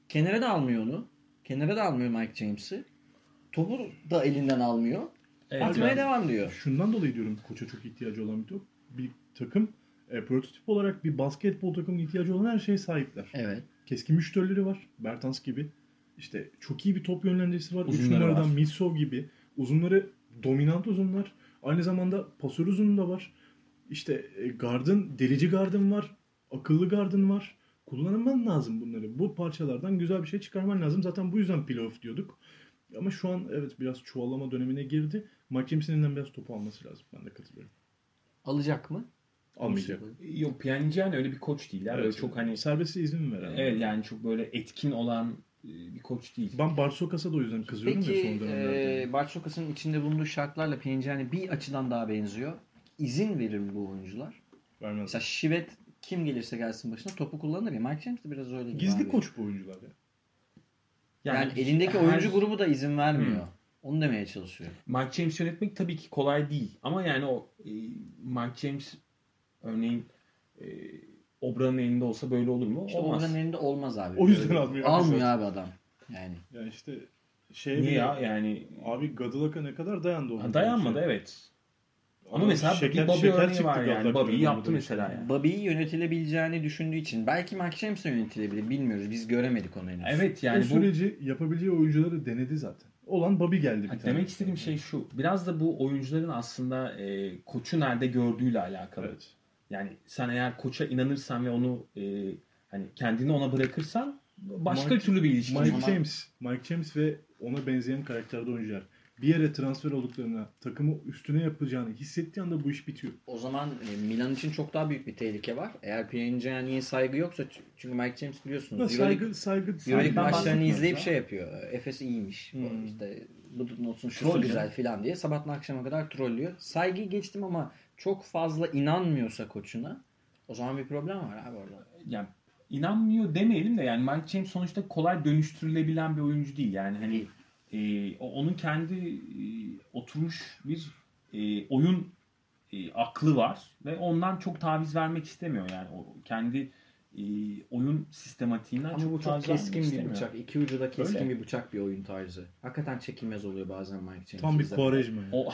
kenara da almıyor onu. Kenara da almıyor Mike James'i. Topu da elinden almıyor.
Evet,
Atmaya
biraz-
devam diyor.
Şundan dolayı diyorum koça çok ihtiyacı olan bir, top. bir takım. E, prototip olarak bir basketbol takımının ihtiyacı olan her şeye sahipler.
Evet.
Keskin müşterileri var. Bertans gibi. İşte çok iyi bir top yönlendiricisi var. 3
Uzunları
numaradan. Mitsov gibi. Uzunları dominant uzunlar. Aynı zamanda pasör uzun da var. İşte e, gardın, delici gardın var. Akıllı gardın var. Kullanman lazım bunları. Bu parçalardan güzel bir şey çıkarman lazım. Zaten bu yüzden playoff diyorduk. Ama şu an evet biraz çuvallama dönemine girdi. Mike James'in elinden biraz topu alması lazım. Ben de katılıyorum.
Alacak mı?
Almayacak.
Yok Pjanic öyle bir koç değil. Böyle
Evet,
çok hani
serbest izin veren.
evet yani çok böyle etkin olan e, bir koç değil.
Ben Barsokas'a da o yüzden kızıyorum
Peki
ya son dönemlerde.
e, Barçokas'ın içinde bulunduğu şartlarla Piyancı'nın bir açıdan daha benziyor. İzin verir mi bu oyuncular?
Vermez.
Mesela Şivet kim gelirse gelsin başına topu kullanır ya. Mike James de biraz öyle gibi
Gizli
abi.
koç bu oyuncular ya.
Yani, elindeki
her-
oyuncu grubu da izin vermiyor. Onu demeye çalışıyor.
Mike James yönetmek tabii ki kolay değil. Ama yani o e, Mike James örneğin e, Obra'nın elinde olsa böyle olur mu?
İşte
Olmaz.
onların elinde olmaz abi.
O yüzden almıyor.
Almıyor abi adam. Yani.
Yani işte şey
Niye ya? Yani
Abi Gadılaka ne kadar dayandı o.
Ha, dayanmadı evet. Ama
Ama
mesela
şeker-
bir Bobby
şeker
örneği var yani. Bobby'yi yaptı mesela yani.
Bobby'yi yönetilebileceğini düşündüğü için. Belki Mike James de yönetilebilir. Bilmiyoruz. Biz göremedik onu henüz.
Evet
Yani o
bu
süreci yapabileceği oyuncuları denedi zaten. Olan Bobby geldi bir
Ha,
tane.
demek istediğim şey şu. Biraz da bu oyuncuların aslında e, koçu nerede gördüğüyle alakalı.
Evet.
Yani sen eğer koça inanırsan ve onu e, hani kendini ona bırakırsan başka
Mike-
türlü bir ilişki.
Mike
Ama-
James, Mike James ve ona benzeyen karakterde oyuncular bir yere transfer olduklarına takımı üstüne yapacağını hissettiği anda bu iş bitiyor.
O zaman e, Milan için çok daha büyük bir tehlike var. Eğer Pjanić'e saygı yoksa çünkü Mike James biliyorsunuz. Euroleague-
saygı saygı
Euroleague
saygı-
maçlarını izleyip
ya.
şey yapıyor. Efes iyiymiş.
Hmm.
İşte Budunot'un şusu
Troll
güzel
ya.
filan diye sabahtan akşama kadar trollüyor. Saygıyı geçtim ama çok fazla inanmıyorsa koçuna o zaman bir problem var abi orada.
yani inanmıyor demeyelim de yani Mike James sonuçta kolay dönüştürülebilen bir oyuncu değil. Yani hani e, onun kendi e, oturmuş bir e, oyun e, aklı var ve ondan çok taviz vermek istemiyor yani o kendi e, oyun sistematiğinden
Ama
çok,
bu çok keskin bir
istemiyor.
bıçak. İki ucu da keskin
Öyle.
bir bıçak bir oyun tarzı. Hakikaten çekilmez oluyor bazen Mike James.
Tam bir. Quaresma. yani.
O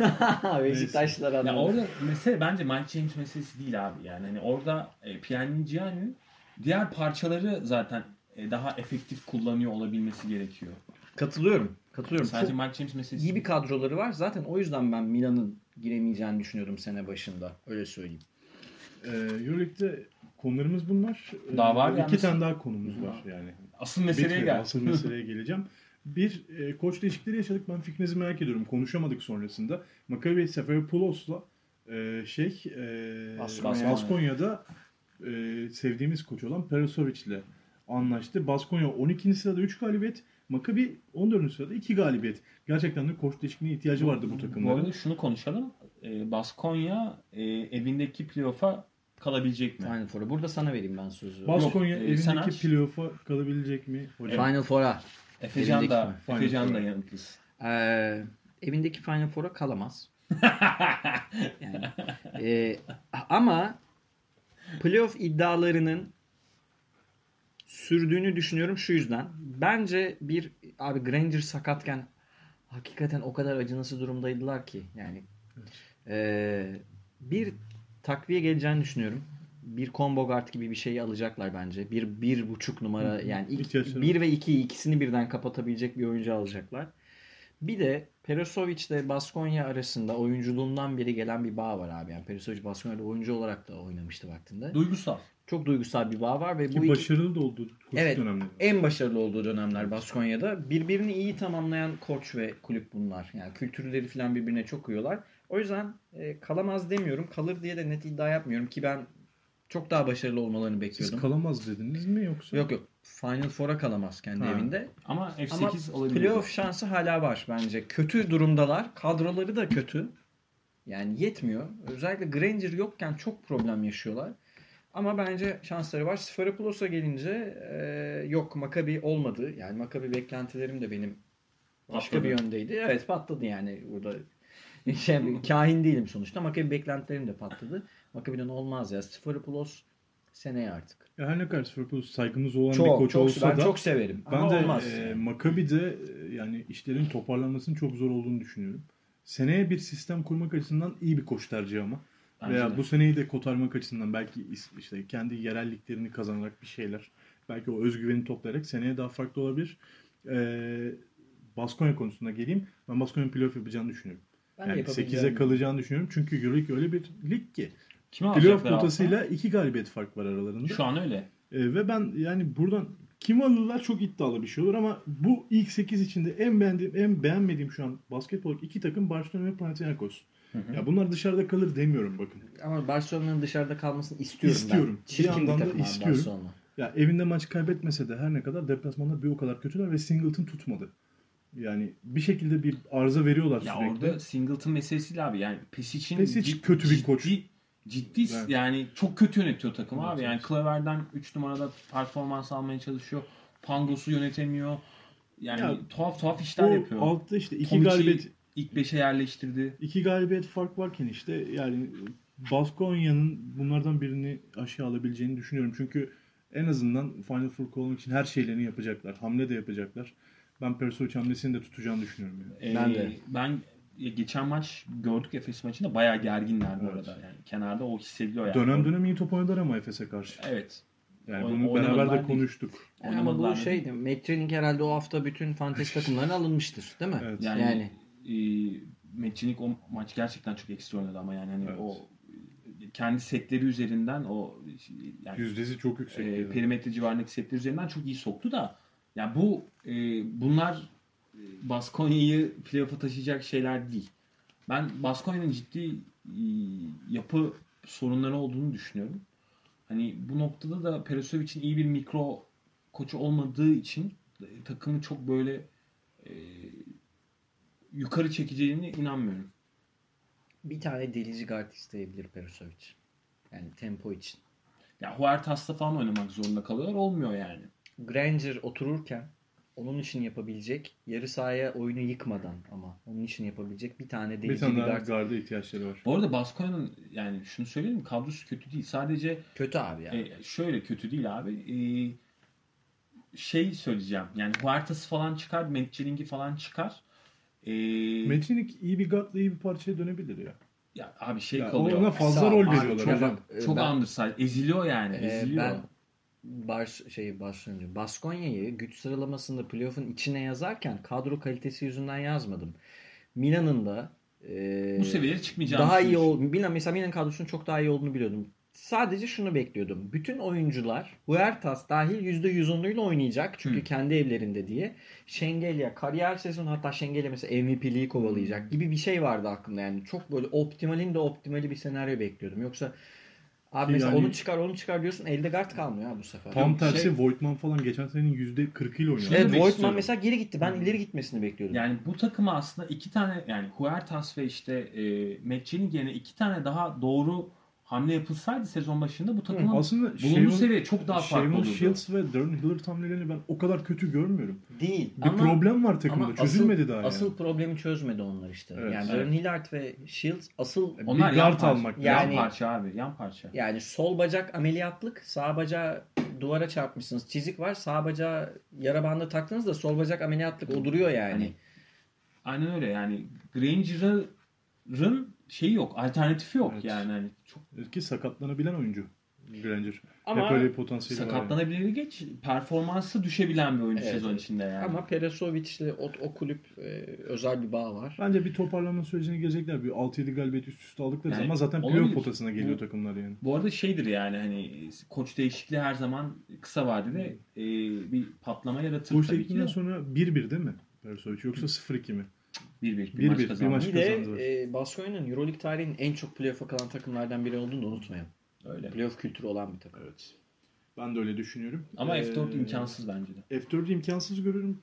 (laughs)
Beşiktaşlılar
Ya
adına.
orada mesele bence Mike James meselesi değil abi. Yani hani orada e, Pjanić'in diğer parçaları zaten e, daha efektif kullanıyor olabilmesi gerekiyor.
Katılıyorum. Katılıyorum.
Sadece
Çok
Mike James meselesi.
iyi bir kadroları var. Zaten o yüzden ben Milan'ın giremeyeceğini düşünüyordum sene başında. Öyle söyleyeyim.
Ee, Euroleague'de konularımız bunlar. Ee,
Daha var
İki
yalnız.
tane daha konumuz var yani.
asıl meseleye
Bitmedi.
gel.
Asıl meseleye geleceğim. Bir e, koç değişikleri yaşadık. Ben fikrinizi merak ediyorum. Konuşamadık sonrasında. Maccabi Seferopoulos'la e, şey e,
Baskonya.
Baskonya'da e, sevdiğimiz koç olan Perasovic'le anlaştı. Baskonya 12. sırada 3 galibiyet. Maccabi 14. sırada 2 galibiyet. Gerçekten de koç değişikliğine ihtiyacı vardı bu
Bu
takımların.
arada şunu konuşalım. E, Baskonya e, evindeki playoff'a kalabilecek mi?
Final Four'a. Burada sana vereyim ben sözü.
Baskonya
Yok, e,
evindeki playoff'a kalabilecek mi hocam?
Final Four'a.
Efecan da? Efecan da yanıtlısın.
Ee, evindeki Final Four'a kalamaz. (laughs) Yani, e, ama playoff iddialarının sürdüğünü düşünüyorum şu yüzden. Bence bir abi Granger sakatken hakikaten o kadar acınası durumdaydılar ki yani e, bir takviye geleceğini düşünüyorum. Bir combo guard gibi bir şey alacaklar bence. Bir bir buçuk numara yani ilk,
İhtiyaçları
bir ve iki ikisini birden kapatabilecek bir oyuncu alacaklar. Bir de Perosovic ile Baskonya arasında oyunculuğundan beri gelen bir bağ var abi. Yani Perosovic Baskonya'da oyuncu olarak da oynamıştı vaktinde.
Duygusal.
Çok duygusal bir bağ var ve bu
Ki
iki,
başarılı da oldu koşu
Evet.
dönemleri.
en başarılı olduğu dönemler Baskonya'da. Birbirini iyi tamamlayan koç ve kulüp bunlar. Yani kültürleri falan birbirine çok uyuyorlar. O yüzden e, kalamaz demiyorum. Kalır diye de net iddia yapmıyorum ki ben çok daha başarılı olmalarını
Siz
bekliyordum.
kalamaz dediniz mi yoksa?
yok yok. Final Four'a kalamaz kendi
Ha.
evinde.
Ama F8
Ama
olabilir.
playoff şansı hala var bence. Kötü durumdalar. Kadroları da kötü. Yani yetmiyor. Özellikle Granger yokken çok problem yaşıyorlar. Ama bence şansları var. Sferipoulos'a gelince e, yok Maccabi olmadı. Yani Maccabi beklentilerim de benim başka
Patladı.
bir yöndeydi. Evet patladı yani burada. (laughs) Şey, kahin değilim sonuçta. Maccabi beklentilerim de patladı. Maccabi'den olmaz ya. Sferopoulos seneye artık.
Ya her ne kadar Liverpool saygımız olan bir
Çok
koç
çok
olsa
ben
da
çok severim.
ben
Ama
de
olmaz.
e,
yani.
Maccabi'de e, yani işlerin toparlanmasının çok zor olduğunu düşünüyorum. Seneye bir sistem kurmak açısından iyi bir koç tercihi ama.
Bence
Veya
de.
bu seneyi de kotarmak açısından belki işte kendi yerelliklerini kazanarak bir şeyler. Belki o özgüveni toplayarak seneye daha farklı olabilir. Ee, Baskonya konusuna geleyim. Ben Baskonya'nın playoff yapacağını düşünüyorum.
Ben
yani
yapabileceğim
8'e kalacağını düşünüyorum. Çünkü Euroleague öyle bir lig ki.
Kimi
Playoff potasıyla iki galibiyet fark var aralarında.
Şu an öyle.
Ee, ve ben yani buradan kim alırlar çok iddialı bir şey olur ama bu ilk 8 içinde en beğendiğim, en beğenmediğim şu an basketbol iki takım Barcelona ve Panathinaikos. Ya bunlar dışarıda kalır demiyorum bakın.
Ama Barcelona'nın dışarıda kalmasını istiyorum,
İstiyorum.
ben. Çirkin
Bir
bir,
yandan da
takım abi
istiyorum.
Barcelona.
Ya evinde maç kaybetmese de her ne kadar deplasmanda bir o kadar kötüler ve Singleton tutmadı. Yani bir şekilde bir arıza veriyorlar
Ya
sürekli.
orada Singleton meselesiyle abi yani Pesic'in
Pesic
cid-
kötü bir koç.
Ciddi, ciddi
Evet.
yani çok kötü yönetiyor takımı
Evet,
abi. Yani. Klaver'den 3 numarada performans almaya çalışıyor. Pangos'u yönetemiyor. Yani
Ya,
tuhaf tuhaf işler
o
yapıyor.
altta işte iki
Tomic'i
galibiyet
ilk 5'e yerleştirdi.
iki galibiyet fark varken işte yani Baskonya'nın bunlardan birini aşağı alabileceğini düşünüyorum. Çünkü en azından Final Four olmak için her şeylerini yapacaklar. Hamle de yapacaklar. Ben Persovic hamlesini de tutacağını düşünüyorum. Yani.
Ee,
Ben de.
Ben e, geçen maç gördük Efes maçında bayağı gerginler bu
Evet.
arada. Yani kenarda o hissediliyor yani.
Dönem dönem iyi top oynadılar ama Efes'e karşı.
Evet.
Yani
Oyn-
bunu beraber de konuştuk.
Yani ama bu şeydi. Metrenik herhalde o hafta bütün fantezi (laughs) takımlarına alınmıştır. Değil mi?
Evet.
Yani,
Yani.
e, Metçinik o maç gerçekten çok ekstra oynadı ama yani hani
Evet.
o kendi setleri üzerinden o yani
Yüzdesi çok yüksek.
e, perimetre civarındaki setler üzerinden çok iyi soktu da yani bu e, bunlar e, Baskonya'yı playoff'a taşıyacak şeyler değil. Ben Baskonya'nın ciddi e, yapı sorunları olduğunu düşünüyorum. Hani bu noktada da Perisovic'in iyi bir mikro koçu olmadığı için e, takımı çok böyle e, yukarı çekeceğine inanmıyorum.
Bir tane delici guard isteyebilir Perusovic. Yani tempo için.
Ya Huertas'ta falan oynamak zorunda kalıyorlar. Olmuyor yani.
Granger otururken onun için yapabilecek yarı sahaya oyunu yıkmadan ama onun için yapabilecek bir tane
bir
delici
tane
bir
daha
guard.
garda ihtiyaçları var.
Bu arada Baskonya'nın yani şunu söyleyeyim mi? Kadrosu kötü değil. Sadece
Kötü abi yani.
e, şöyle kötü değil abi. E, şey söyleyeceğim. Yani Huertas falan çıkar. Metcheling'i falan çıkar. E,
Metinik iyi bir guardla iyi bir parçaya dönebilir ya.
ya abi şey
Ya
kalıyor.
ona fazla
Sağ-
rol veriyorlar
çok-
hocam.
Çok
ben-
underside. Eziliyor yani.
Ee,
Eziliyor.
ben Bars şey Barcelona Baskonya'yı güç sıralamasında playoff'un içine yazarken kadro kalitesi yüzünden yazmadım. Milan'ın da e,
Bu seviyeye çıkmayacağını
daha iyi ol Milan mesela Milan kadrosunun çok daha iyi olduğunu biliyordum. Sadece şunu bekliyordum. Bütün oyuncular Huertas dahil %110'uyla oynayacak. Çünkü
Hı.
kendi evlerinde diye. Şengelya kariyer sezonu hatta Şengelya mesela MVP'liği kovalayacak gibi bir şey vardı aklımda. Yani çok böyle optimalin de optimali bir senaryo bekliyordum. Yoksa abi
Ki
mesela
yani-
onu çıkar onu çıkar diyorsun elde guard kalmıyor ha bu sefer.
Tam
Yok,
tersi
şey-
Voigtman falan geçen senenin %40'ıyla oynuyor.
Evet
demek
Voigtman
istiyorum.
mesela geri gitti. Ben ileri gitmesini bekliyordum.
Yani bu takıma aslında iki tane yani Huertas ve işte e, Metchelling yerine iki tane daha doğru hamle yapılsaydı sezon başında bu takımın
Aslında
bulunduğu seviye çok daha farklı olurdu.
Shields ve Darren Hillard hamlelerini ben o kadar kötü görmüyorum.
Değil.
Bir problem var takımda.
ama
Çözülmedi
asıl,
daha
Asıl
yani.
problemi çözmedi onlar işte.
Evet,
yani
evet.
Darren Hillard ve Shields asıl
Onlar
bir
yan
guard
parça.
almak
Yani-
yan parça abi. Yan parça.
yani sol bacak ameliyatlık, sağ bacağı duvara çarpmışsınız. Çizik var. Sağ bacağı yara bandı taktınız da sol bacak ameliyatlık o duruyor yani.
Hani Aynen öyle yani Granger'ın şeyi yok. Alternatifi yok
Evet.
yani. Hani çok
Ki sakatlanabilen oyuncu. Granger.
Ama
Hep öyle bir potansiyeli var. yani.
sakatlanabilir geç performansı düşebilen bir oyuncu
Evet,
sezon içinde yani.
Ama Peresovic'le o, o kulüp e, özel bir bağ var.
Bence bir toparlanma sürecine gelecekler. Bir 6-7 galibiyet üst üste aldıkları
Yani
zaman zaten
olabilir.
playoff potasına geliyor
Bu-
takımlar yani.
Bu arada şeydir yani hani koç değişikliği her zaman kısa vadede e, bir patlama yaratır
Koç
tabii ki.
tekniğinden
de.
sonra 1-1 değil mi? Persovic yoksa 0-2 mi?
1-1 bir,
1-1,
maç
bir
kazandı.
maç
Bir de e, Baskonya'nın Euroleague tarihinin en çok playoff'a kalan takımlardan biri olduğunu da unutmayalım.
Öyle.
Playoff kültürü olan bir takım.
Evet. Ben de öyle düşünüyorum.
Ama
Ee,
F4 imkansız bence de.
F4'ü imkansız görüyorum.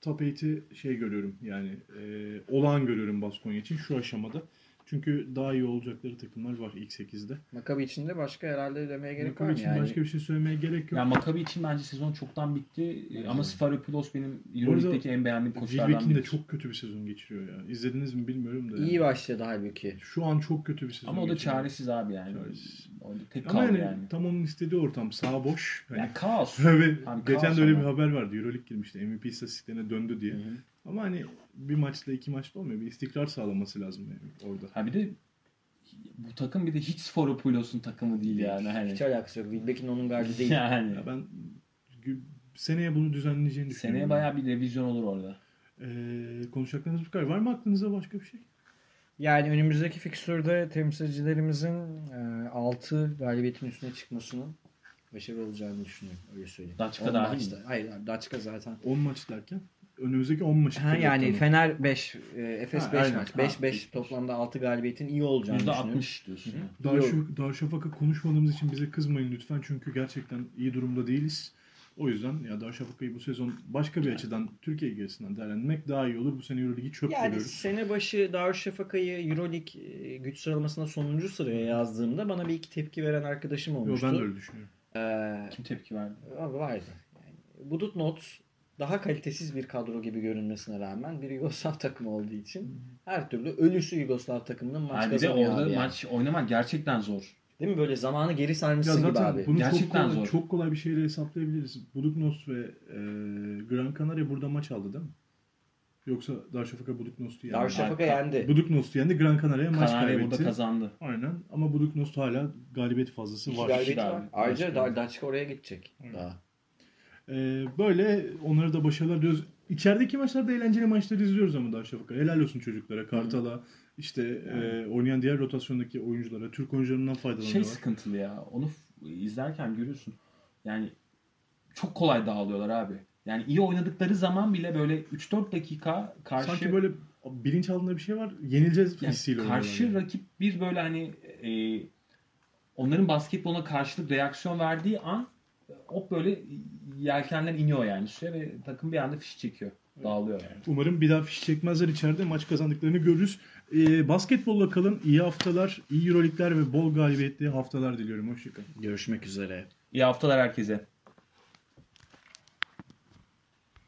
Top 8'i şey görüyorum yani e, olağan görüyorum Baskonya için şu aşamada. Çünkü daha iyi olacakları takımlar var ilk 8'de.
Maccabi için de başka herhalde demeye gerek var
Maccabi
mı
için
yani?
başka bir şey söylemeye gerek yok.
Yani Maccabi için bence sezon çoktan bitti. E, Ama Sfaropoulos benim Euroleague'deki en beğendiğim koçlardan
Wilbeck'in de
biri.
çok kötü bir sezon geçiriyor ya. İzlediniz mi bilmiyorum da.
İyi
yani.
başladı halbuki.
Şu an çok kötü bir sezon
Ama o da
geçiriyor.
çaresiz abi yani.
Çaresiz.
O da tek
Ama
kaldı
yani,
yani.
tam onun istediği ortam. Sağ boş. Hani
Yani kaos. (laughs)
Ve
Abi
geçen
kaos
de öyle bir haber vardı. Euroleague girmişti. MVP istatistiklerine döndü diye.
Hı hı.
Ama hani bir maçla iki maçla olmuyor. Bir istikrar sağlaması lazım yani orada.
Ha bir de bu takım bir de hiç Sforopoulos'un takımı değil yani. Hani.
Hiç alakası yok. Wilbeck'in onun gardı (laughs) değil.
Yani.
Ya ben seneye bunu düzenleyeceğini düşünüyorum.
Seneye bayağı bir revizyon olur orada.
Ee, konuşacaklarınız bu kadar. Var mı aklınıza başka bir şey?
Yani önümüzdeki fikstürde temsilcilerimizin 6 galibiyetin üstüne çıkmasının başarılı olacağını düşünüyorum. Öyle söyleyeyim.
Daçka dahil mi?
Hayır abi Daçka zaten.
10 maç derken önümüzdeki 10 maçı.
Ha, yani Fener 5, Efes
Ha,
5
aynen.
maç.
Ha,
5 5
beş, beş.
toplamda 6 galibiyetin iyi olacağını düşünüyorum.
%60 diyorsun. Yani.
Darüşşafaka, Darüşşafaka konuşmadığımız için bize kızmayın lütfen. Çünkü gerçekten iyi durumda değiliz. O yüzden ya Darüşşafaka'yı bu sezon başka bir açıdan Türkiye gerisinden değerlendirmek daha iyi olur. Bu sene Euroligi çöp
Yani
görüyoruz.
sene başı Darüşşafaka'yı Euroleague e, güç sıralamasında sonuncu sıraya yazdığımda bana bir iki tepki veren arkadaşım
Yo,
olmuştu.
ben de öyle düşünüyorum.
Ee,
Kim tepki verdi?
Abi vardı. Yani Budut Not daha kalitesiz bir kadro gibi görünmesine rağmen bir Yugoslav (laughs) takımı olduğu için her türlü ölüsü Yugoslav takımının maç
Yani
kazanıyor
orada
abi yani.
maç oynamak gerçekten zor.
Değil mi? Böyle zamanı geri sarmışsın gibi abi.
bunu çok
Gerçekten
kolay,
zor.
çok kolay bir şeyle hesaplayabiliriz. Buduknost ve e, Gran Canaria burada maç aldı değil mi? Yoksa Darüşşafaka Buduknost'u yendi.
Darüşşafaka
Ka-
yendi.
Buduknost yendi. Gran Canaria maç
Kanarya
kaybetti.
burada kazandı.
Aynen. Ama Buduknost hala galibiyet fazlası
İki
var.
galibiyeti
Abi.
var. Ayrıca
Başka.
Dar Daçka oraya gidecek.
Hı.
Daha.
Ee, böyle onlara da başarılar diliyoruz. İçerideki maçlarda eğlenceli maçları izliyoruz ama Darüşşafaka. Helal olsun çocuklara. Kartal'a, işte e, oynayan diğer rotasyondaki oyunculara, Türk oyuncularından
Şey
faydalanıyorlar.
sıkıntılı ya. Onu izlerken görüyorsun. Yani çok kolay dağılıyorlar abi. Yani iyi oynadıkları zaman bile böyle 3-4 dakika karşı
Sanki böyle bilinçaltında bir şey var. Yenileceğiz
yani
hissiyle
karşı
oynuyorlar.
rakip bir böyle hani e, onların basketboluna karşılık reaksiyon verdiği an hop böyle yelkenler iniyor yani suya ve takım bir anda fiş çekiyor. Dağılıyor yani.
Umarım bir daha fiş çekmezler içeride. Maç kazandıklarını görürüz. Ee, basketbolla kalın. İyi haftalar, iyi Euroleague'ler ve bol galibiyetli haftalar diliyorum. Hoşçakalın.
Görüşmek üzere.
İyi haftalar herkese.